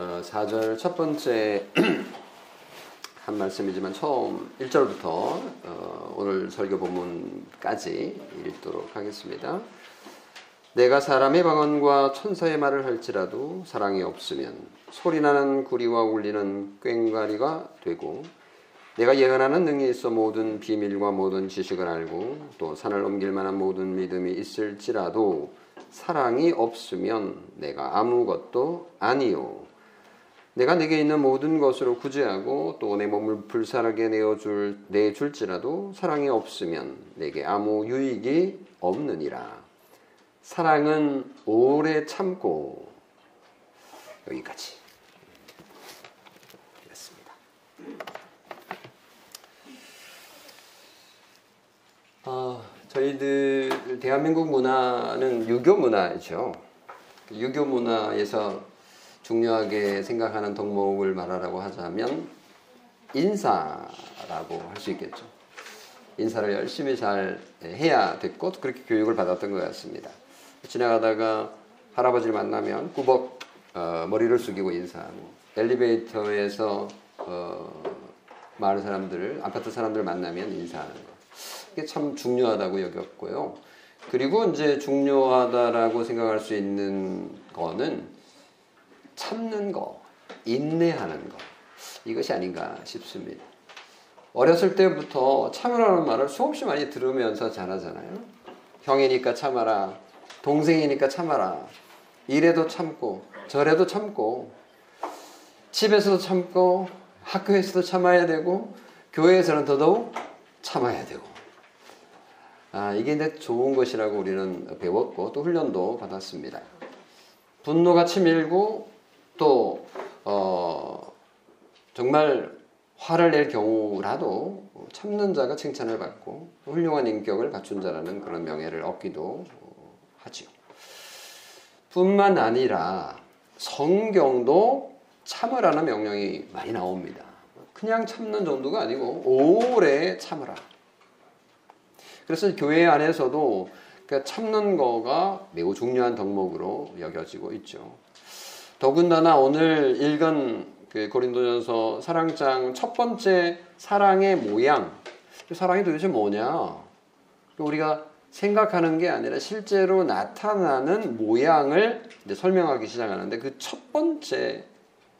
어, 4절 첫 번째 한 말씀이지만 처음 1절부터 어, 오늘 설교 본문까지 읽도록 하겠습니다. 내가 사람의 방언과 천사의 말을 할지라도 사랑이 없으면 소리나는 구리와 울리는 꽹과리가 되고 내가 예언하는 능이 있어 모든 비밀과 모든 지식을 알고 또 산을 넘길 만한 모든 믿음이 있을지라도 사랑이 없으면 내가 아무것도 아니요. 내가 내게 있는 모든 것으로 구제하고 또 내 몸을 불살하게 내어줄 내줄지라도 사랑이 없으면 내게 아무 유익이 없느니라. 사랑은 오래 참고 여기까지. 였습니다. 아, 저희들 대한민국 문화는 유교 문화죠. 유교 문화에서 중요하게 생각하는 덕목을 말하라고 하자면 인사라고 할 수 있겠죠. 인사를 열심히 잘 해야 됐고 그렇게 교육을 받았던 것 같습니다. 지나가다가 할아버지를 만나면 꾸벅 어, 머리를 숙이고 인사하고 엘리베이터에서 어, 많은 사람들을 아파트 사람들 만나면 인사하는 거 이게 참 중요하다고 여겼고요. 그리고 이제 중요하다라고 생각할 수 있는 거는 참는 거, 인내하는 거 이것이 아닌가 싶습니다. 어렸을 때부터 참으라는 말을 수없이 많이 들으면서 자라잖아요. 형이니까 참아라, 동생이니까 참아라. 이래도 참고 저래도 참고 집에서도 참고 학교에서도 참아야 되고 교회에서는 더더욱 참아야 되고 아, 이게 이제 좋은 것이라고 우리는 배웠고 또 훈련도 받았습니다. 분노가 치밀고 또 어, 정말 화를 낼 경우라도 참는 자가 칭찬을 받고 훌륭한 인격을 갖춘 자라는 그런 명예를 얻기도 하지요. 뿐만 아니라 성경도 참으라는 명령이 많이 나옵니다. 그냥 참는 정도가 아니고 오래 참으라. 그래서 교회 안에서도 그 참는 거가 매우 중요한 덕목으로 여겨지고 있죠. 더군다나 오늘 읽은 그 고린도전서 사랑장 첫 번째 사랑의 모양, 그 사랑이 도대체 뭐냐? 우리가 생각하는 게 아니라 실제로 나타나는 모양을 설명하기 시작하는데 그 첫 번째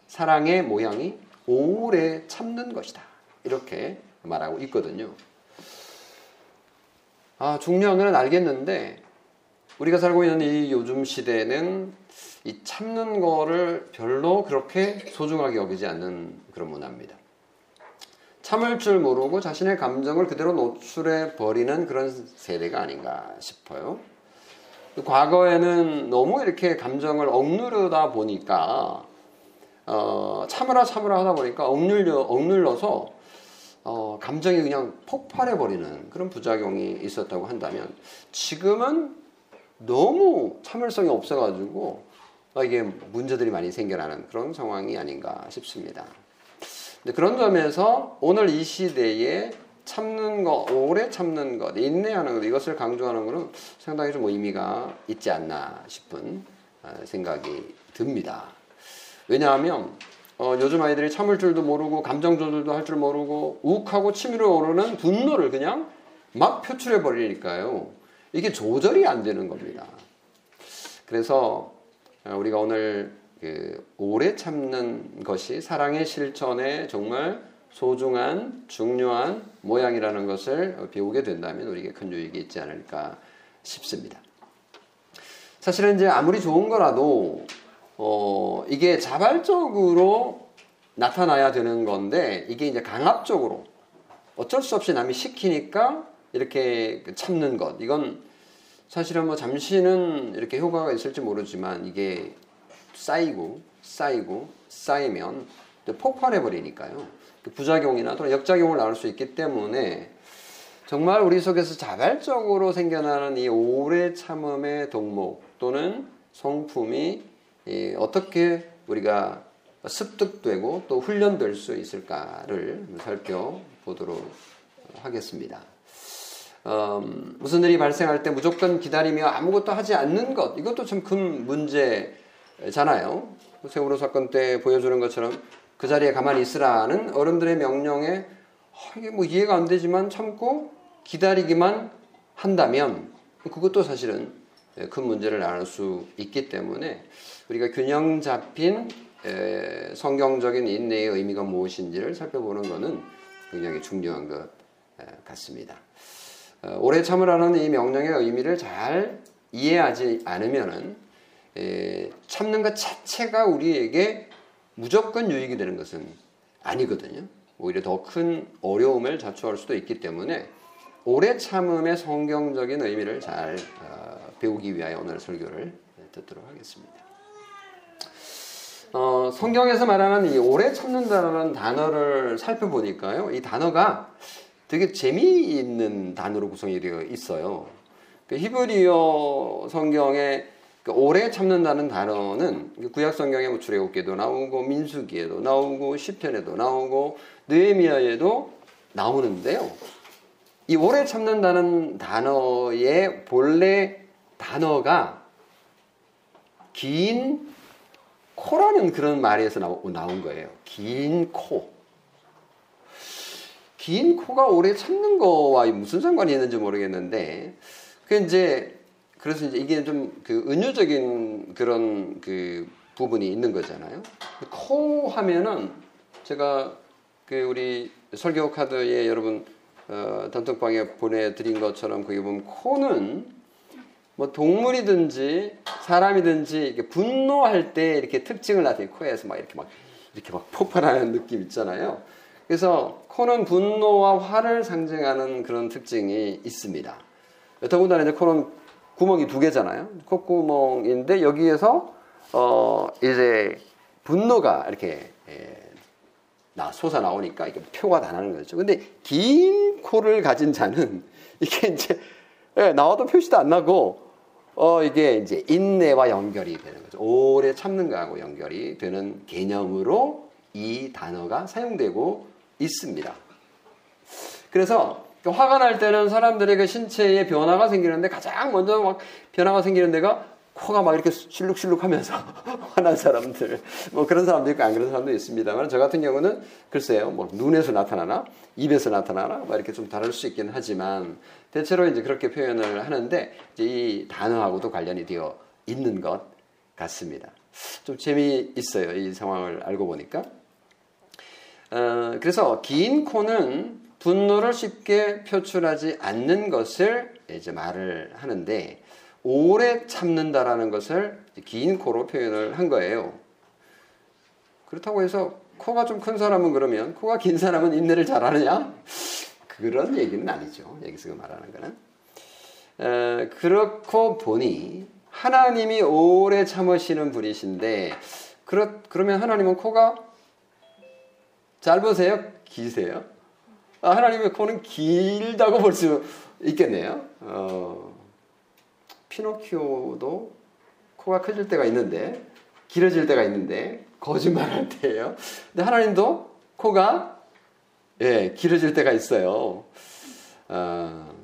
사랑의 모양이 오래 참는 것이다. 이렇게 말하고 있거든요. 아, 중요한 건 알겠는데 우리가 살고 있는 이 요즘 시대는 이 참는 거를 별로 그렇게 소중하게 여기지 않는 그런 문화입니다. 참을 줄 모르고 자신의 감정을 그대로 노출해 버리는 그런 세대가 아닌가 싶어요. 과거에는 너무 이렇게 감정을 억누르다 보니까 어, 참으라 참으라 하다 보니까 억눌려 억눌러서 어, 감정이 그냥 폭발해 버리는 그런 부작용이 있었다고 한다면 지금은 너무 참을성이 없어가지고 어, 이게 문제들이 많이 생겨나는 그런 상황이 아닌가 싶습니다. 그런 점에서 오늘 이 시대에 참는 것, 오래 참는 것, 인내하는 것, 이것을 강조하는 것은 상당히 좀 의미가 있지 않나 싶은 어, 생각이 듭니다. 왜냐하면 어, 요즘 아이들이 참을 줄도 모르고 감정 조절도 할 줄 모르고 욱하고 치밀어 오르는 분노를 그냥 막 표출해 버리니까요. 이게 조절이 안 되는 겁니다. 그래서 어, 우리가 오늘 그 오래 참는 것이 사랑의 실천에 정말 소중한 중요한 모양이라는 것을 배우게 된다면 우리에게 큰 유익이 있지 않을까 싶습니다. 사실은 이제 아무리 좋은 거라도 어, 이게 자발적으로 나타나야 되는 건데 이게 이제 강압적으로 어쩔 수 없이 남이 시키니까 이렇게 참는 것 이건 사실은 뭐 잠시는 이렇게 효과가 있을지 모르지만 이게 쌓이고 쌓이고 쌓이면 폭발해 버리니까요 그 부작용이나 또는 역작용을 낳을 수 있기 때문에 정말 우리 속에서 자발적으로 생겨나는 이 오래 참음의 덕목 또는 성품이 어떻게 우리가 습득되고 또 훈련될 수 있을까를 살펴보도록 하겠습니다. 음, 무슨 일이 발생할 때 무조건 기다리며 아무것도 하지 않는 것 이것도 참 큰 문제잖아요. 세월호 사건 때 보여주는 것처럼 그 자리에 가만히 있으라는 어른들의 명령에 어, 이게 뭐 이해가 안 되지만 참고 기다리기만 한다면 그것도 사실은 큰 문제를 낳을 수 있기 때문에 우리가 균형 잡힌 성경적인 인내의 의미가 무엇인지를 살펴보는 것은 굉장히 중요한 것 같습니다. 어, 오래 참으라는 이 명령의 의미를 잘 이해하지 않으면은 참는 것 자체가 우리에게 무조건 유익이 되는 것은 아니거든요. 오히려 더 큰 어려움을 자초할 수도 있기 때문에 오래 참음의 성경적인 의미를 잘 어, 배우기 위하여 오늘 설교를 듣도록 하겠습니다. 어, 성경에서 말하는 이 오래 참는다라는 단어를 살펴보니까요, 이 단어가 되게 재미있는 단어로 구성이 되어 있어요. 그 히브리어 성경에 그 오래 참는다는 단어는 구약 성경에 뭐 출애굽기에도 나오고 민수기에도 나오고 시편에도 나오고 느헤미야에도 나오는데요. 이 오래 참는다는 단어의 본래 단어가 긴 코라는 그런 말에서 나온 거예요. 긴 코. 긴 코가 오래 참는 거와 무슨 상관이 있는지 모르겠는데, 그 이제, 그래서 이제 이게 좀 그 은유적인 그런 그 부분이 있는 거잖아요. 코 하면은 제가 그 우리 설교 카드에 여러분 어, 단톡방에 보내드린 것처럼 거기 보면 코는 뭐 동물이든지 사람이든지 이렇게 분노할 때 이렇게 특징을 나타내 코에서 막 이렇게 막 이렇게 막 폭발하는 느낌 있잖아요. 그래서 코는 분노와 화를 상징하는 그런 특징이 있습니다. 더군다나 이제 코는 구멍이 두 개잖아요. 콧구멍인데 여기에서 어 이제 분노가 이렇게 예, 나 솟아 나오니까 이게 표가 다 나는 거죠. 근데 긴 코를 가진 자는 이게 이제 예, 나와도 표시도 안 나고 어, 이게 이제 인내와 연결이 되는 거죠. 오래 참는 거하고 연결이 되는 개념으로 이 단어가 사용되고 있습니다. 그래서 화가 날 때는 사람들에게 신체에 변화가 생기는데 가장 먼저 막 변화가 생기는 데가 코가 막 이렇게 실룩실룩 하면서 화난 사람들, 뭐 그런 사람도 있고 안 그런 사람도 있습니다만 저 같은 경우는 글쎄요, 뭐 눈에서 나타나나, 입에서 나타나나, 뭐 이렇게 좀 다를 수 있긴 하지만 대체로 이제 그렇게 표현을 하는데 이 단어하고도 관련이 되어 있는 것 같습니다. 좀 재미있어요. 이 상황을 알고 보니까. 어, 그래서 긴 코는 분노를 쉽게 표출하지 않는 것을 이제 말을 하는데 오래 참는다라는 것을 긴 코로 표현을 한 거예요. 그렇다고 해서 코가 좀 큰 사람은 그러면 코가 긴 사람은 인내를 잘하느냐? 그런 얘기는 아니죠. 여기서 그 말하는 거는. 에, 그렇고 보니 하나님이 오래 참으시는 분이신데 그렇, 그러면 하나님은 코가 짧으세요? 기세요? 아, 하나님의 코는 길다고 볼 수 있겠네요. 어, 피노키오도 코가 커질 때가 있는데 길어질 때가 있는데 거짓말할 때예요. 근데 하나님도 코가 예, 길어질 때가 있어요. 어,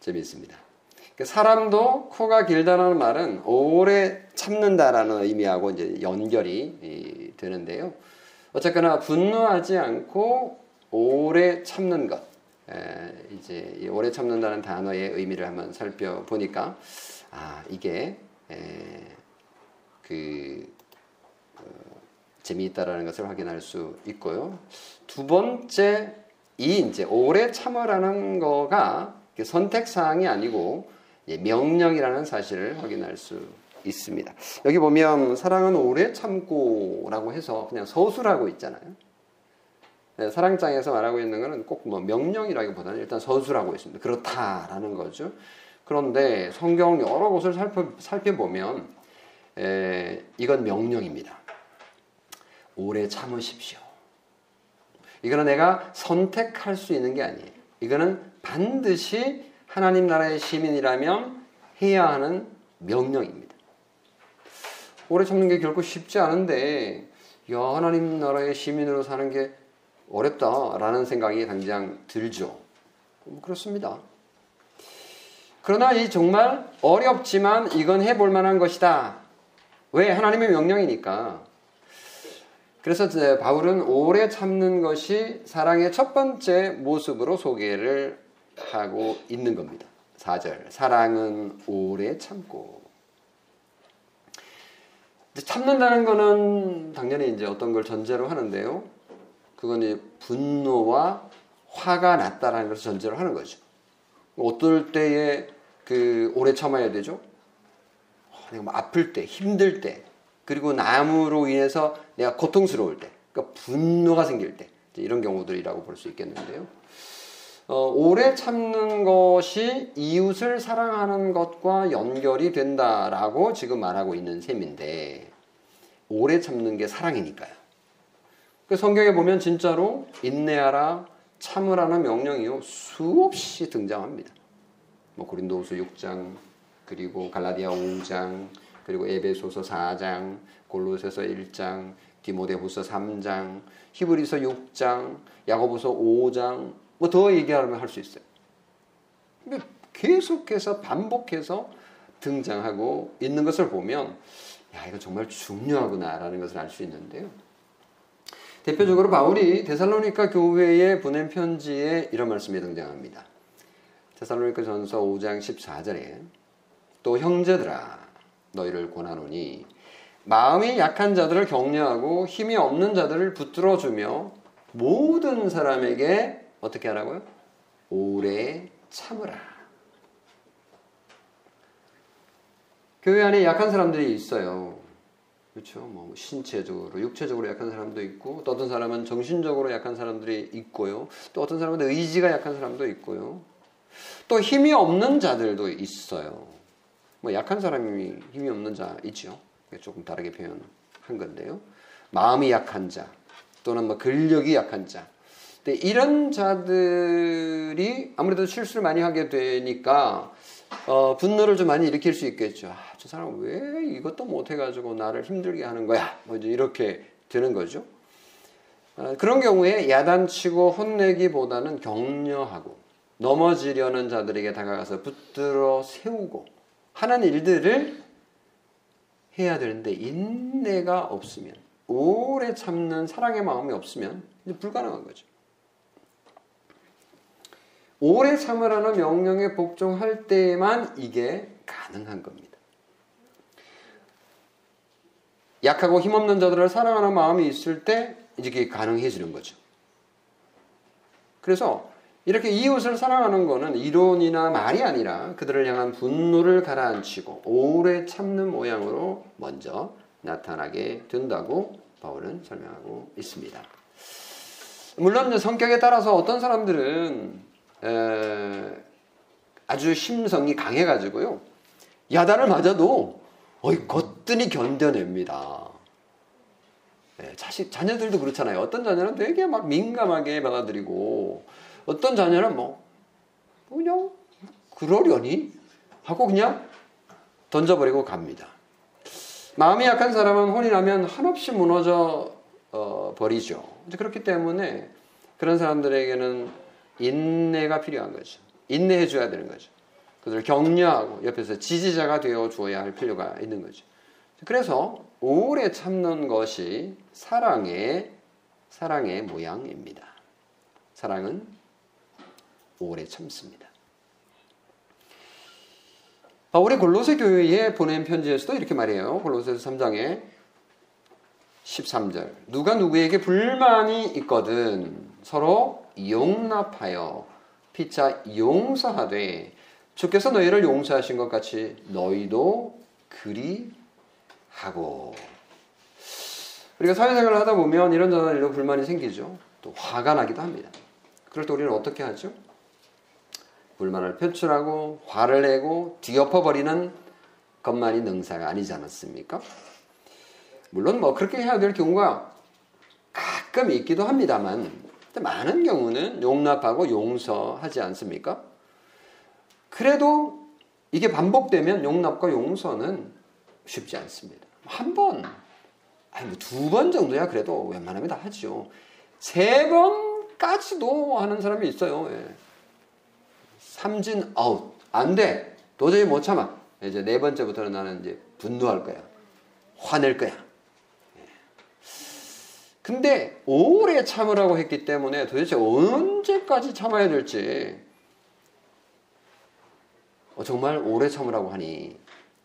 재미있습니다. 그러니까 사람도 코가 길다는 말은 오래 참는다라는 의미하고 이제 연결이 되는데요. 어쨌거나 분노하지 않고 오래 참는 것. 에, 이제 오래 참는다는 단어의 의미를 한번 살펴보니까 아 이게 에, 그 어, 재미있다라는 것을 확인할 수 있고요. 두 번째 이 이제 오래 참으라는 거가 선택 사항이 아니고 명령이라는 사실을 확인할 수 있습니다. 여기 보면 사랑은 오래 참고라고 해서 그냥 서술하고 있잖아요. 네, 사랑장에서 말하고 있는 것은 꼭 뭐 명령이라기보다는 일단 서술하고 있습니다. 그렇다라는 거죠. 그런데 성경 여러 곳을 살펴, 살펴보면 에, 이건 명령입니다. 오래 참으십시오. 이거는 내가 선택할 수 있는 게 아니에요. 이거는 반드시 하나님 나라의 시민이라면 해야 하는 명령입니다. 오래 참는 게 결코 쉽지 않은데, 야, 하나님 나라의 시민으로 사는 게 어렵다라는 생각이 당장 들죠. 뭐 그렇습니다. 그러나 이 정말 어렵지만 이건 해볼 만한 것이다. 왜? 하나님의 명령이니까. 그래서 바울은 오래 참는 것이 사랑의 첫 번째 모습으로 소개를 하고 있는 겁니다. 4절. 사랑은 오래 참고. 참는다는 거는 당연히 이제 어떤 걸 전제로 하는데요. 그건 이제 분노와 화가 났다라는 것을 전제로 하는 거죠. 어떨 때에 그 오래 참아야 되죠? 내가 뭐 아플 때, 힘들 때, 그리고 나무로 인해서 내가 고통스러울 때, 그러니까 분노가 생길 때 이런 경우들이라고 볼 수 있겠는데요. 어, 오래 참는 것이 이웃을 사랑하는 것과 연결이 된다라고 지금 말하고 있는 셈인데 오래 참는 게 사랑이니까요. 그 성경에 보면 진짜로 인내하라 참으라는 명령이요 수없이 등장합니다. 뭐 고린도후서 6장 그리고 갈라디아 5장 그리고 에베소서 4장, 골로새서 1장, 디모데후서 3장, 히브리서 6장, 야고보서 5장 뭐 더 얘기하면 할 수 있어요. 근데 계속해서 반복해서 등장하고 있는 것을 보면 야 이거 정말 중요하구나라는 것을 알 수 있는데요. 대표적으로 바울이 데살로니카 교회에 보낸 편지에 이런 말씀이 등장합니다. 데살로니카 전서 5장 14절에 또 형제들아 너희를 권하노니 마음이 약한 자들을 격려하고 힘이 없는 자들을 붙들어 주며 모든 사람에게 어떻게 하라고요? 오래 참으라. 교회 안에 약한 사람들이 있어요. 그렇죠. 뭐 신체적으로, 육체적으로 약한 사람도 있고, 또 어떤 사람은 정신적으로 약한 사람들이 있고요. 또 어떤 사람은 의지가 약한 사람도 있고요. 또 힘이 없는 자들도 있어요. 뭐 약한 사람이 힘이 없는 자 있죠. 조금 다르게 표현한 건데요. 마음이 약한 자 또는 뭐 근력이 약한 자. 근데 이런 자들이 아무래도 실수를 많이 하게 되니까 어, 분노를 좀 많이 일으킬 수 있겠죠. 아, 저 사람은 왜 이것도 못 해가지고 나를 힘들게 하는 거야? 뭐 이제 이렇게 되는 거죠. 어, 그런 경우에 야단치고 혼내기보다는 격려하고 넘어지려는 자들에게 다가가서 붙들어 세우고 하는 일들을 해야 되는데 인내가 없으면 오래 참는 사랑의 마음이 없으면 불가능한 거죠. 오래 참으라는 명령에 복종할 때에만 이게 가능한 겁니다. 약하고 힘없는 자들을 사랑하는 마음이 있을 때 이제 그게 가능해지는 거죠. 그래서 이렇게 이웃을 사랑하는 것은 이론이나 말이 아니라 그들을 향한 분노를 가라앉히고 오래 참는 모양으로 먼저 나타나게 된다고 바울은 설명하고 있습니다. 물론 성격에 따라서 어떤 사람들은 아주 심성이 강해가지고요 야단을 맞아도 어이 거뜬히 견뎌냅니다. 네, 자식 자녀들도 그렇잖아요. 어떤 자녀는 되게 막 민감하게 받아들이고 어떤 자녀는 뭐 그냥 그러려니 하고 그냥 던져버리고 갑니다. 마음이 약한 사람은 혼이 나면 한없이 무너져 어, 버리죠. 그렇기 때문에 그런 사람들에게는 인내가 필요한 거죠. 인내해 줘야 되는 거죠. 그들을 격려하고 옆에서 지지자가 되어 주어야 할 필요가 있는 거죠. 그래서 오래 참는 것이 사랑의 사랑의 모양입니다. 사랑은 오래 참습니다. 바울이 골로새 교회에 보낸 편지에서도 이렇게 말해요. 골로새서 3장에 13절. 누가 누구에게 불만이 있거든 서로 용납하여 피차 용서하되 주께서 너희를 용서하신 것 같이 너희도 그리 하고 우리가 사회생활을 하다 보면 이런저런 일로 불만이 생기죠. 또 화가 나기도 합니다. 그럴 때 우리는 어떻게 하죠? 불만을 표출하고 화를 내고 뒤엎어버리는 것만이 능사가 아니지 않았습니까? 물론 뭐 그렇게 해야 될 경우가 가끔 있기도 합니다만 많은 경우는 용납하고 용서하지 않습니까? 그래도 이게 반복되면 용납과 용서는 쉽지 않습니다. 한 번, 아니 뭐 두 번 정도야 그래도 웬만하면 다 하죠. 세 번까지도 하는 사람이 있어요. 예. 삼진 아웃. 안 돼. 도저히 못 참아. 이제 네 번째부터는 나는 이제 분노할 거야. 화낼 거야. 근데 오래 참으라고 했기 때문에 도대체 언제까지 참아야 될지 어, 정말 오래 참으라고 하니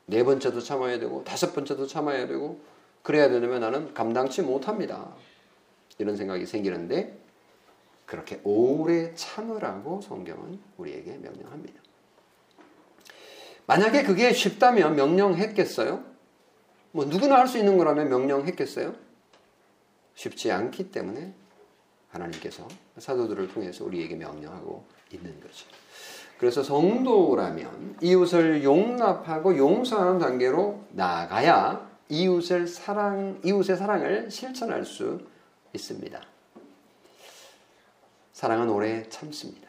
네 번째도 참아야 되고 다섯 번째도 참아야 되고 그래야 되면 나는 감당치 못합니다. 이런 생각이 생기는데 그렇게 오래 참으라고 성경은 우리에게 명령합니다. 만약에 그게 쉽다면 명령했겠어요? 뭐 누구나 할 수 있는 거라면 명령했겠어요? 쉽지 않기 때문에 하나님께서 사도들을 통해서 우리에게 명령하고 있는 거죠. 그래서 성도라면 이웃을 용납하고 용서하는 단계로 나아가야 이웃을 사랑, 이웃의 사랑을 실천할 수 있습니다. 사랑은 오래 참습니다.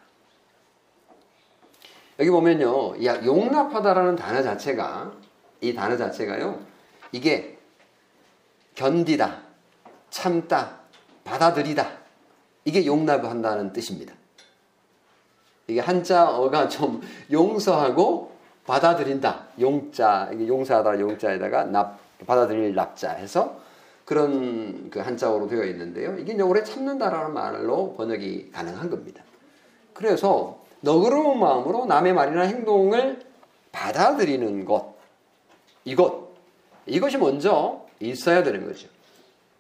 여기 보면요, 야, 용납하다라는 단어 자체가, 이 단어 자체가요, 이게 견디다, 참다, 받아들이다, 이게 용납한다는 뜻입니다. 이게 한자어가 좀 용서하고 받아들인다. 용자, 용서하다 용자에다가 납, 받아들일 납자 해서 그런 그 한자어로 되어 있는데요. 이게 이제 오래 참는다라는 말로 번역이 가능한 겁니다. 그래서 너그러운 마음으로 남의 말이나 행동을 받아들이는 것, 이것, 이것이 먼저 있어야 되는 거죠.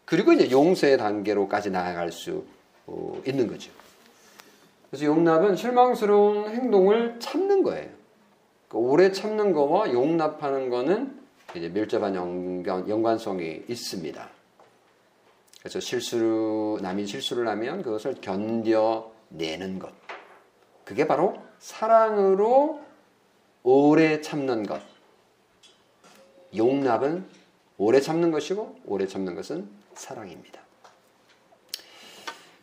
그리고 이제 용서의 단계로까지 나아갈 수 어, 있는 거죠. 그래서 용납은 실망스러운 행동을 참는 거예요. 그러니까 오래 참는 거와 용납하는 거는 이제 밀접한 연관, 연관성이 있습니다. 그래서 실수를, 남이 실수를 하면 그것을 견뎌내는 것. 그게 바로 사랑으로 오래 참는 것. 용납은 오래 참는 것이고, 오래 참는 것은 사랑입니다.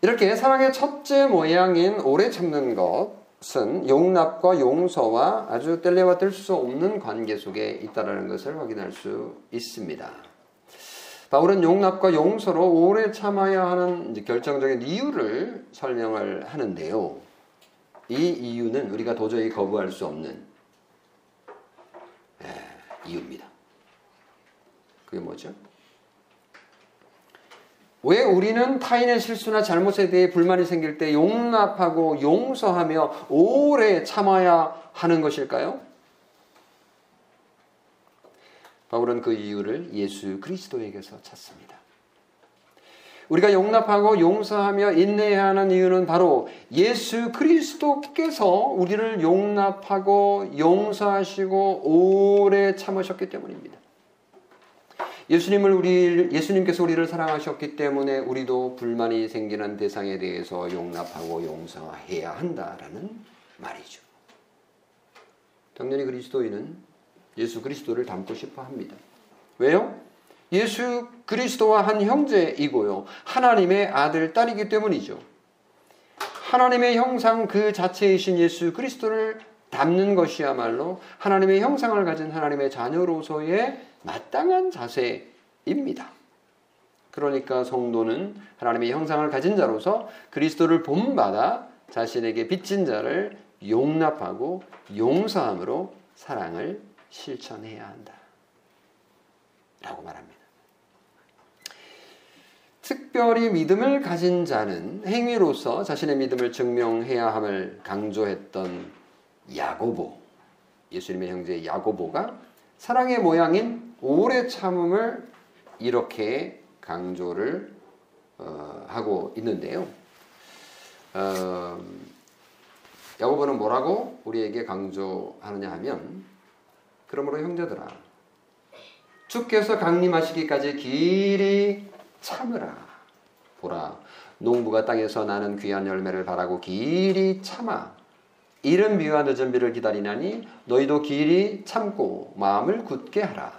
이렇게 사랑의 첫째 모양인 오래 참는 것은 용납과 용서와 아주 뗄래와 뗄 수 없는 관계 속에 있다는 것을 확인할 수 있습니다. 바울은 용납과 용서로 오래 참아야 하는 결정적인 이유를 설명을 하는데요. 이 이유는 우리가 도저히 거부할 수 없는 예, 이유입니다. 그게 뭐죠? 왜 우리는 타인의 실수나 잘못에 대해 불만이 생길 때 용납하고 용서하며 오래 참아야 하는 것일까요? 바울은 그 이유를 예수 그리스도에게서 찾습니다. 우리가 용납하고 용서하며 인내해야 하는 이유는 바로 예수 그리스도께서 우리를 용납하고 용서하시고 오래 참으셨기 때문입니다. 예수님을 우리 예수님께서 우리를 사랑하셨기 때문에 우리도 불만이 생기는 대상에 대해서 용납하고 용서해야 한다라는 말이죠. 당연히 그리스도인은 예수 그리스도를 닮고 싶어 합니다. 왜요? 예수 그리스도와 한 형제이고요. 하나님의 아들, 딸이기 때문이죠. 하나님의 형상 그 자체이신 예수 그리스도를 닮는 것이야말로 하나님의 형상을 가진 하나님의 자녀로서의 마땅한 자세입니다. 그러니까 성도는 하나님의 형상을 가진 자로서 그리스도를 본받아 자신에게 빚진 자를 용납하고 용서함으로 사랑을 실천해야 한다. 라고 말합니다. 특별히 믿음을 가진 자는 행위로서 자신의 믿음을 증명해야 함을 강조했던 야고보, 예수님의 형제 야고보가 사랑의 모양인 오래 참음을 이렇게 강조를 어, 하고 있는데요. 어, 야고보는 뭐라고 우리에게 강조하느냐 하면 그러므로 형제들아 주께서 강림하시기까지 길이 참으라 보라 농부가 땅에서 나는 귀한 열매를 바라고 길이 참아 이른 비와 늦은 비를 기다리나니 너희도 길이 참고 마음을 굳게 하라.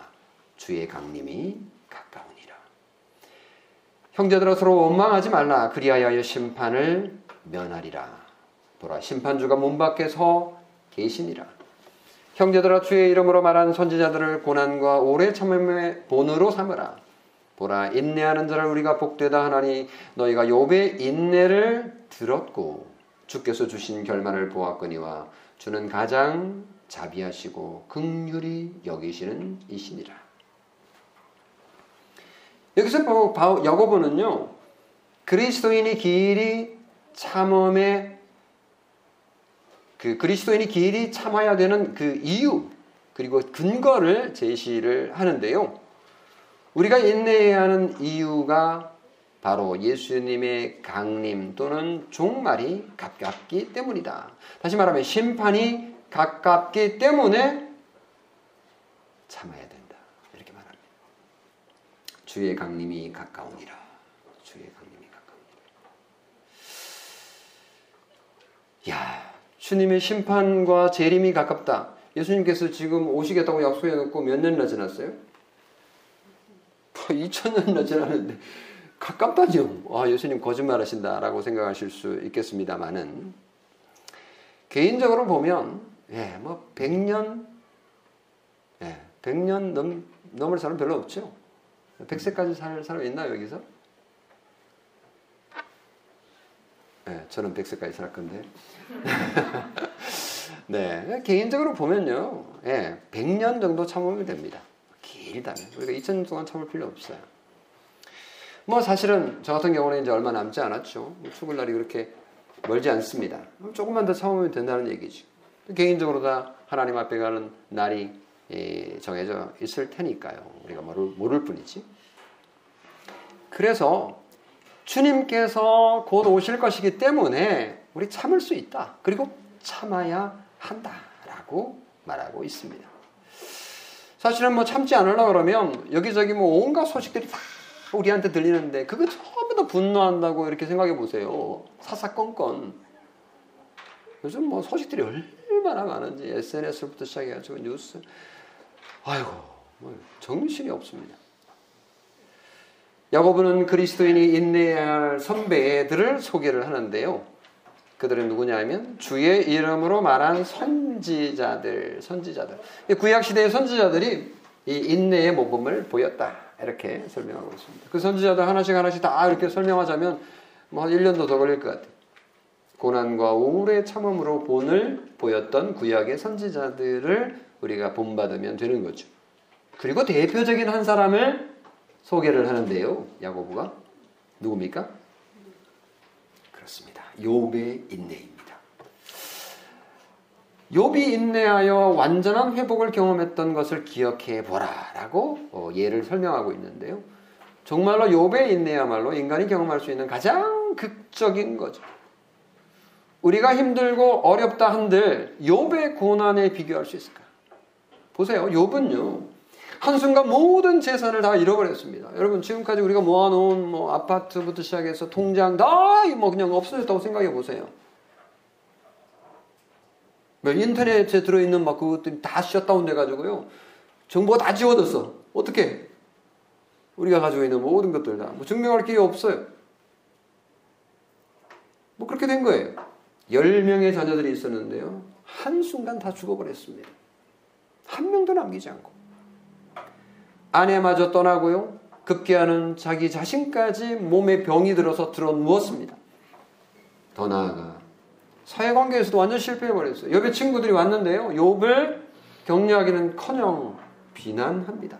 주의 강림이 가까우니라. 형제들아 서로 원망하지 말라. 그리하여 심판을 면하리라. 보라 심판주가 문 밖에 서 계시니라. 형제들아 주의 이름으로 말한 선지자들을 고난과 오래 참음의 본으로 삼으라. 보라 인내하는 자를 우리가 복되다 하나니 너희가 욥의 인내를 들었고 주께서 주신 결말을 보았거니와 주는 가장 자비하시고 극률이 여기시는 이시니라. 여기서 야고보는요 그리스도인이 길이 참음의 그 그리스도인이 길이 참아야 되는 그 이유 그리고 근거를 제시를 하는데요. 우리가 인내해야 하는 이유가 바로 예수님의 강림 또는 종말이 가깝기 때문이다. 다시 말하면 심판이 가깝기 때문에 참아야 된다. 이렇게 말합니다. 주의 강림이 가까우니라. 주의 강림이 가까우니라. 야, 주님의 심판과 재림이 가깝다. 예수님께서 지금 오시겠다고 약속해 놓고 몇 년이나 지났어요? 2000년이나 지났는데 가깝다죠. 아, 예수님 거짓말 하신다라고 생각하실 수 있겠습니다만은 개인적으로 보면 예, 뭐 100년 예, 100년 넘, 넘을 사람 별로 없죠. 100세까지 살 사람 있나요, 여기서? 네, 저는 100세까지 살 건데. 네, 개인적으로 보면요. 예, 100년 정도 참으면 됩니다. 길다면. 우리가 2000년 동안 참을 필요 없어요. 뭐 사실은 저 같은 경우는 이제 얼마 남지 않았죠. 뭐 죽을 날이 그렇게 멀지 않습니다. 조금만 더 참으면 된다는 얘기죠. 개인적으로 다 하나님 앞에 가는 날이 예, 정해져 있을 테니까요. 우리가 모를, 모를 뿐이지. 그래서 주님께서 곧 오실 것이기 때문에 우리 참을 수 있다. 그리고 참아야 한다 라고 말하고 있습니다. 사실은 뭐 참지 않으려 그러면 여기저기 뭐 온갖 소식들이 다 우리한테 들리는데 그거 전부 다 분노한다고 이렇게 생각해 보세요. 사사건건. 요즘 뭐 소식들이 얼마나 많은지 SNS부터 시작해가지고 뉴스. 아이고 뭐 정신이 없습니다. 야고보는 그리스도인이 인내해야 할 선배들을 소개를 하는데요. 그들은 누구냐면 주의 이름으로 말한 선지자들, 선지자들. 구약 시대의 선지자들이 이 인내의 모범을 보였다. 이렇게 설명하고 있습니다. 그 선지자들 하나씩 하나씩 다 이렇게 설명하자면 뭐 한 1년도 더 걸릴 것 같아요. 고난과 우울의 참음으로 본을 보였던 구약의 선지자들을 우리가 본받으면 되는 거죠. 그리고 대표적인 한 사람을 소개를 하는데요. 야고보가 누굽니까? 그렇습니다. 욥의 인내입니다. 욥이 인내하여 완전한 회복을 경험했던 것을 기억해 보라라고 어, 예를 설명하고 있는데요. 정말로 욥의 인내야말로 인간이 경험할 수 있는 가장 극적인 거죠. 우리가 힘들고 어렵다 한들 욥의 고난에 비교할 수 있을까? 보세요. 욥은요. 한순간 모든 재산을 다 잃어버렸습니다. 여러분 지금까지 우리가 모아놓은 뭐 아파트부터 시작해서 통장 다 뭐 그냥 없어졌다고 생각해 보세요. 뭐 인터넷에 들어있는 막 그것들이 다 셧다운 돼가지고요. 정보가 다 지워졌어. 어떻게? 우리가 가지고 있는 모든 것들 다. 뭐 증명할 게 없어요. 뭐 그렇게 된 거예요. 10명의 자녀들이 있었는데요. 한순간 다 죽어버렸습니다. 한 명도 남기지 않고. 아내마저 떠나고요. 급기야는 자기 자신까지 몸에 병이 들어서 들어 누웠습니다. 더 나아가 사회관계에서도 완전 실패해버렸어요. 옆에 친구들이 왔는데요. 욥을 격려하기는커녕 비난합니다.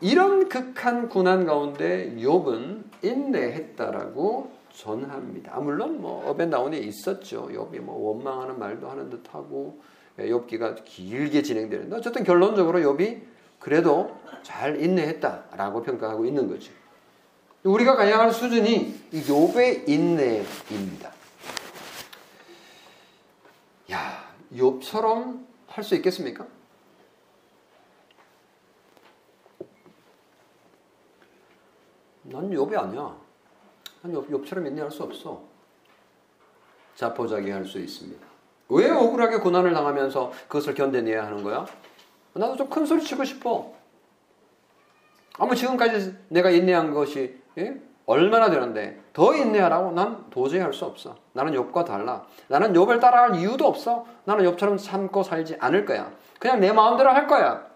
이런 극한 고난 가운데 욥은 인내했다라고 전합니다. 아, 물론 뭐 나온에 있었죠. 욥이 뭐 원망하는 말도 하는 듯하고 욥기가 길게 진행되는데 어쨌든 결론적으로 욥이 그래도 잘 인내했다라고 평가하고 있는 거죠. 우리가 가야 할 수준이 이 욥의 인내입니다. 야, 욥처럼 할 수 있겠습니까? 난 욥이 아니야. 난 욥, 욥처럼 인내할 수 없어. 자포자기 할 수 있습니다. 왜 억울하게 고난을 당하면서 그것을 견뎌내야 하는 거야? 나도 좀 큰 소리 치고 싶어. 아무 지금까지 내가 인내한 것이 예? 얼마나 되는데 더 인내하라고 난 도저히 할 수 없어. 나는 욥과 달라. 나는 욥을 따라할 이유도 없어. 나는 욥처럼 참고 살지 않을 거야. 그냥 내 마음대로 할 거야.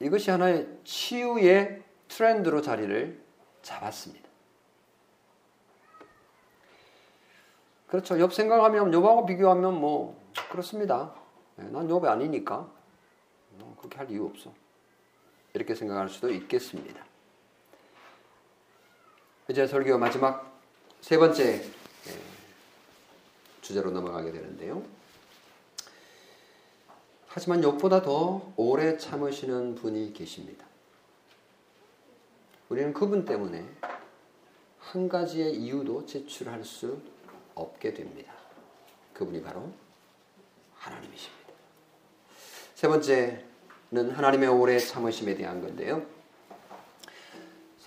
이것이 하나의 치유의 트렌드로 자리를 잡았습니다. 그렇죠. 욥 생각하면 욥하고 비교하면 뭐 그렇습니다. 네, 난 욥이 아니니까 그렇게 할 이유 없어. 이렇게 생각할 수도 있겠습니다. 이제 설교 마지막 세 번째 예, 주제로 넘어가게 되는데요. 하지만 욕보다 더 오래 참으시는 분이 계십니다. 우리는 그분 때문에 한 가지의 이유도 제출할 수 없게 됩니다. 그분이 바로 하나님이십니다. 세 번째는 하나님의 오래 참으심에 대한 건데요.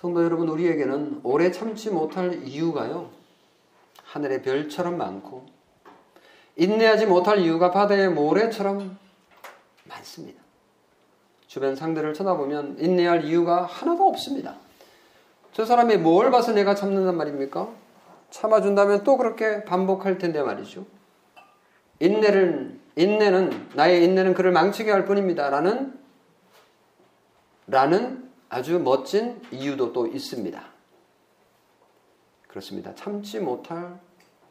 성도 여러분, 우리에게는 오래 참지 못할 이유가요. 하늘의 별처럼 많고 인내하지 못할 이유가 바다의 모래처럼 많습니다. 주변 상대를 쳐다보면 인내할 이유가 하나도 없습니다. 저 사람이 뭘 봐서 내가 참는단 말입니까? 참아준다면 또 그렇게 반복할 텐데 말이죠. 인내를, 인내는, 나의 인내는 그를 망치게 할 뿐입니다. 라는, 라는 아주 멋진 이유도 또 있습니다. 그렇습니다. 참지 못할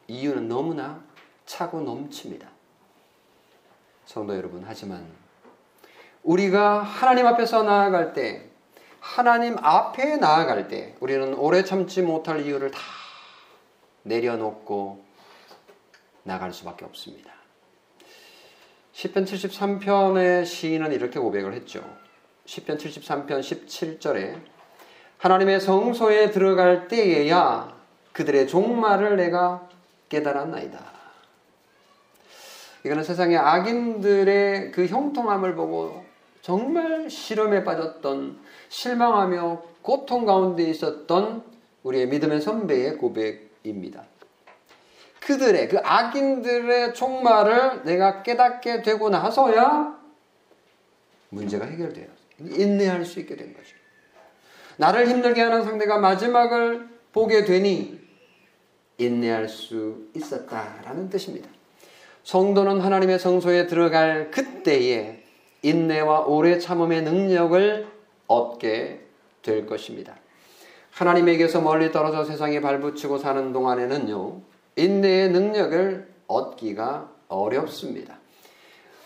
이유는 너무나 차고 넘칩니다. 성도 여러분, 하지만 우리가 하나님 앞에서 나아갈 때, 하나님 앞에 나아갈 때, 우리는 오래 참지 못할 이유를 다 내려놓고 나갈 수밖에 없습니다. 10편 73편의 시인은 이렇게 고백을 했죠. 10편 73편 17절에 하나님의 성소에 들어갈 때에야 그들의 종말을 내가 깨달았나이다. 이거는 세상의 악인들의 그 형통함을 보고 정말 실험에 빠졌던 실망하며 고통 가운데 있었던 우리의 믿음의 선배의 고백입니다. 그들의 그 악인들의 종말을 내가 깨닫게 되고 나서야 문제가 해결돼요. 인내할 수 있게 된 거죠. 나를 힘들게 하는 상대가 마지막을 보게 되니 인내할 수 있었다라는 뜻입니다. 성도는 하나님의 성소에 들어갈 그때에 인내와 오래 참음의 능력을 얻게 될 것입니다. 하나님에게서 멀리 떨어져 세상에 발붙이고 사는 동안에는요, 인내의 능력을 얻기가 어렵습니다.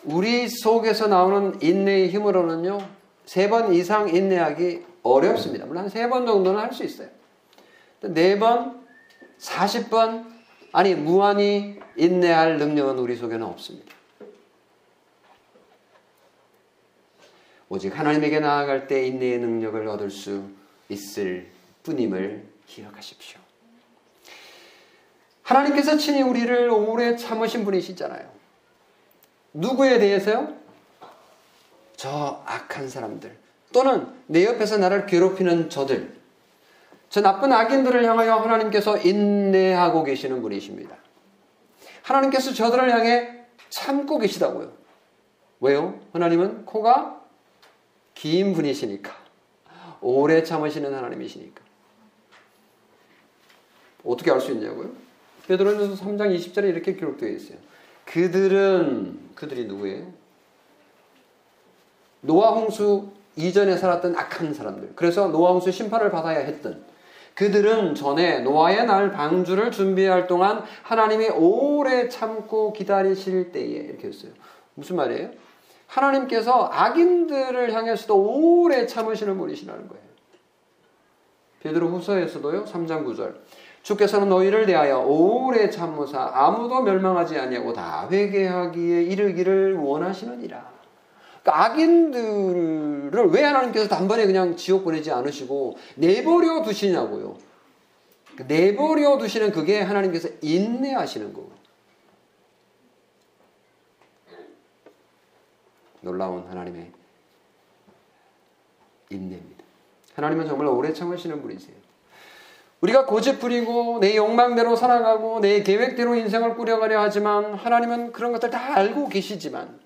우리 속에서 나오는 인내의 힘으로는요, 세 번 이상 인내하기 어렵습니다. 물론 세번 정도는 할 수 있어요. 네 번, 40번, 아니, 무한히 인내할 능력은 우리 속에는 없습니다. 오직 하나님에게 나아갈 때 인내의 능력을 얻을 수 있을 뿐임을 기억하십시오. 하나님께서 친히 우리를 오래 참으신 분이시잖아요. 누구에 대해서요? 저 악한 사람들 또는 내 옆에서 나를 괴롭히는 저들 저 나쁜 악인들을 향하여 하나님께서 인내하고 계시는 분이십니다. 하나님께서 저들을 향해 참고 계시다고요. 왜요? 하나님은 코가 긴 분이시니까. 오래 참으시는 하나님이시니까. 어떻게 알 수 있냐고요? 베드로전서 3장 20절에 이렇게 기록되어 있어요. 그들은 그들이 누구예요? 노아 홍수 이전에 살았던 악한 사람들. 그래서 노아 홍수 심판을 받아야 했던 그들은 전에 노아의 날 방주를 준비할 동안 하나님이 오래 참고 기다리실 때에 이렇게 했어요. 무슨 말이에요? 하나님께서 악인들을 향해서도 오래 참으시는 분이시라는 거예요. 베드로 후서에서도요. 3장 9절. 주께서는 너희를 대하여 오래 참으사 아무도 멸망하지 아니하고 다 회개하기에 이르기를 원하시느니라. 그러니까 악인들을 왜 하나님께서 단번에 그냥 지옥 보내지 않으시고 내버려 두시냐고요. 그러니까 내버려 두시는 그게 하나님께서 인내하시는 거고. 놀라운 하나님의 인내입니다. 하나님은 정말 오래 참으시는 분이세요. 우리가 고집부리고 내 욕망대로 살아가고 내 계획대로 인생을 꾸려가려 하지만 하나님은 그런 것들 다 알고 계시지만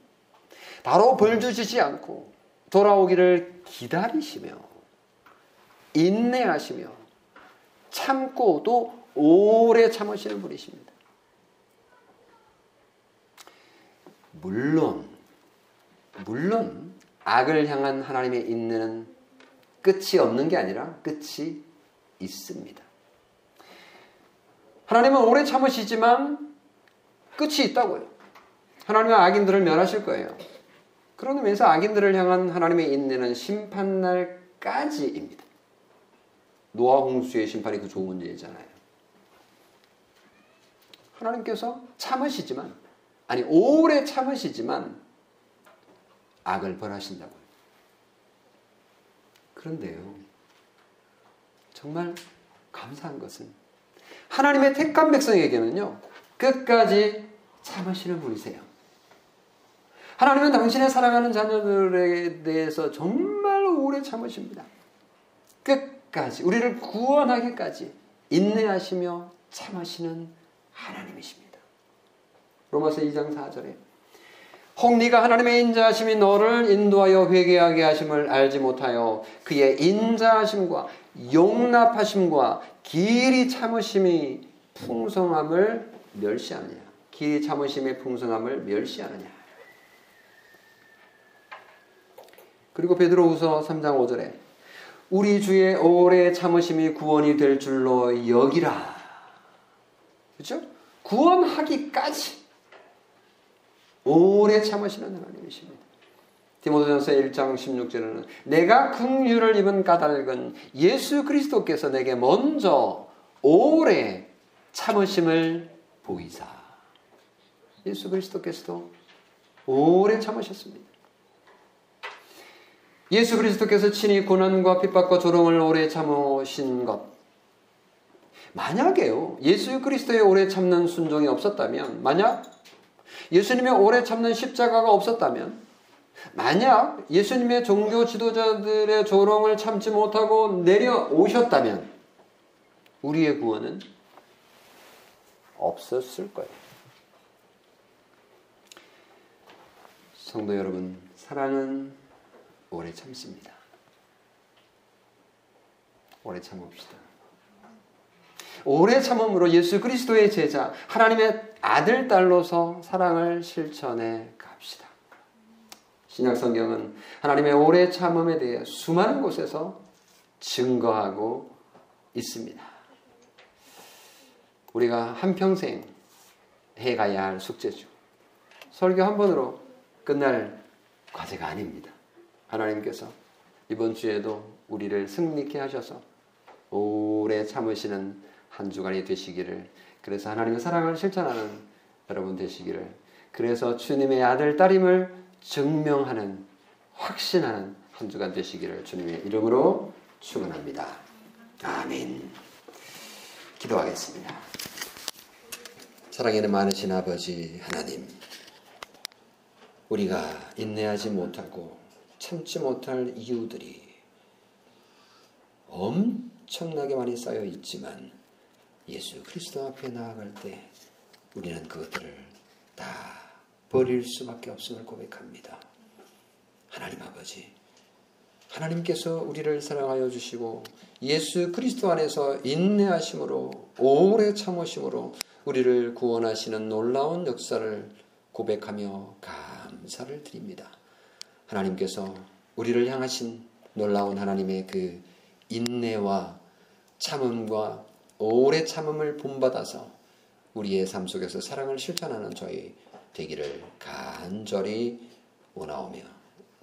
바로 벌 주시지 않고 돌아오기를 기다리시며 인내하시며 참고도 오래 참으시는 분이십니다. 물론 물론 악을 향한 하나님의 인내는 끝이 없는 게 아니라 끝이 있습니다. 하나님은 오래 참으시지만 끝이 있다고요. 하나님은 악인들을 멸하실 거예요. 의미에서 악인들을 향한 하나님의 인내는 심판날까지입니다. 노아 홍수의 심판이 그 좋은 예잖아요. 하나님께서 참으시지만 아니 오래 참으시지만 악을 벌하신다고요. 그런데요. 정말 감사한 것은 하나님의 택한 백성에게는요. 끝까지 참으시는 분이세요. 하나님은 당신의 사랑하는 자녀들에 대해서 정말 오래 참으십니다. 끝까지 우리를 구원하기까지 인내하시며 참으시는 하나님이십니다. 로마서 2장 4절에 혹리가 하나님의 인자하심이 너를 인도하여 회개하게 하심을 알지 못하여 그의 인자하심과 용납하심과 길이 참으심이 풍성함을 멸시하느냐. 길이 참으심의 풍성함을 멸시하느냐. 그리고 베드로후서 3장 5절에 우리 주의 오래 참으심이 구원이 될 줄로 여기라. 그렇죠? 구원하기까지 오래 참으시는 하나님이십니다. 디모데전서 1장 16절에는 내가 긍휼을 입은 까닭은 예수 그리스도께서 내게 먼저 오래 참으심을 보이사. 예수 그리스도께서도 오래 참으셨습니다. 예수 그리스도께서 친히 고난과 핍박과 조롱을 오래 참으신 것. 만약에요, 예수 그리스도의 오래 참는 순종이 없었다면, 만약 예수님의 오래 참는 십자가가 없었다면, 만약 예수님의 종교 지도자들의 조롱을 참지 못하고 내려오셨다면, 우리의 구원은 없었을 거예요. 성도 여러분, 사랑은 오래 참습니다. 오래 참읍시다. 오래 참음으로 예수 그리스도의 제자, 하나님의 아들, 딸로서 사랑을 실천해 갑시다. 신약 성경은 하나님의 오래 참음에 대해 수많은 곳에서 증거하고 있습니다. 우리가 한평생 해가야 할 숙제죠. 설교 한 번으로 끝날 과제가 아닙니다. 하나님께서 이번 주에도 우리를 승리케 하셔서 오래 참으시는 한 주간이 되시기를 그래서 하나님의 사랑을 실천하는 여러분 되시기를 그래서 주님의 아들 딸임을 증명하는 확신하는 한 주간 되시기를 주님의 이름으로 축원합니다. 아멘. 기도하겠습니다. 사랑에는 많으신 아버지 하나님 우리가 인내하지 못하고 참지 못할 이유들이 엄청나게 많이 쌓여 있지만 예수 그리스도 앞에 나아갈 때 우리는 그것들을 다 버릴 수밖에 없음을 고백합니다. 하나님 아버지, 하나님께서 우리를 사랑하여 주시고 예수 그리스도 안에서 인내하심으로 오래 참으심으로 우리를 구원하시는 놀라운 역사를 고백하며 감사를 드립니다. 하나님께서 우리를 향하신 놀라운 하나님의 그 인내와 참음과 오래 참음을 본받아서 우리의 삶 속에서 사랑을 실천하는 저희 되기를 간절히 원하오며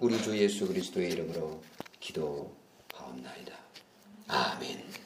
우리 주 예수 그리스도의 이름으로 기도하옵나이다. 아멘.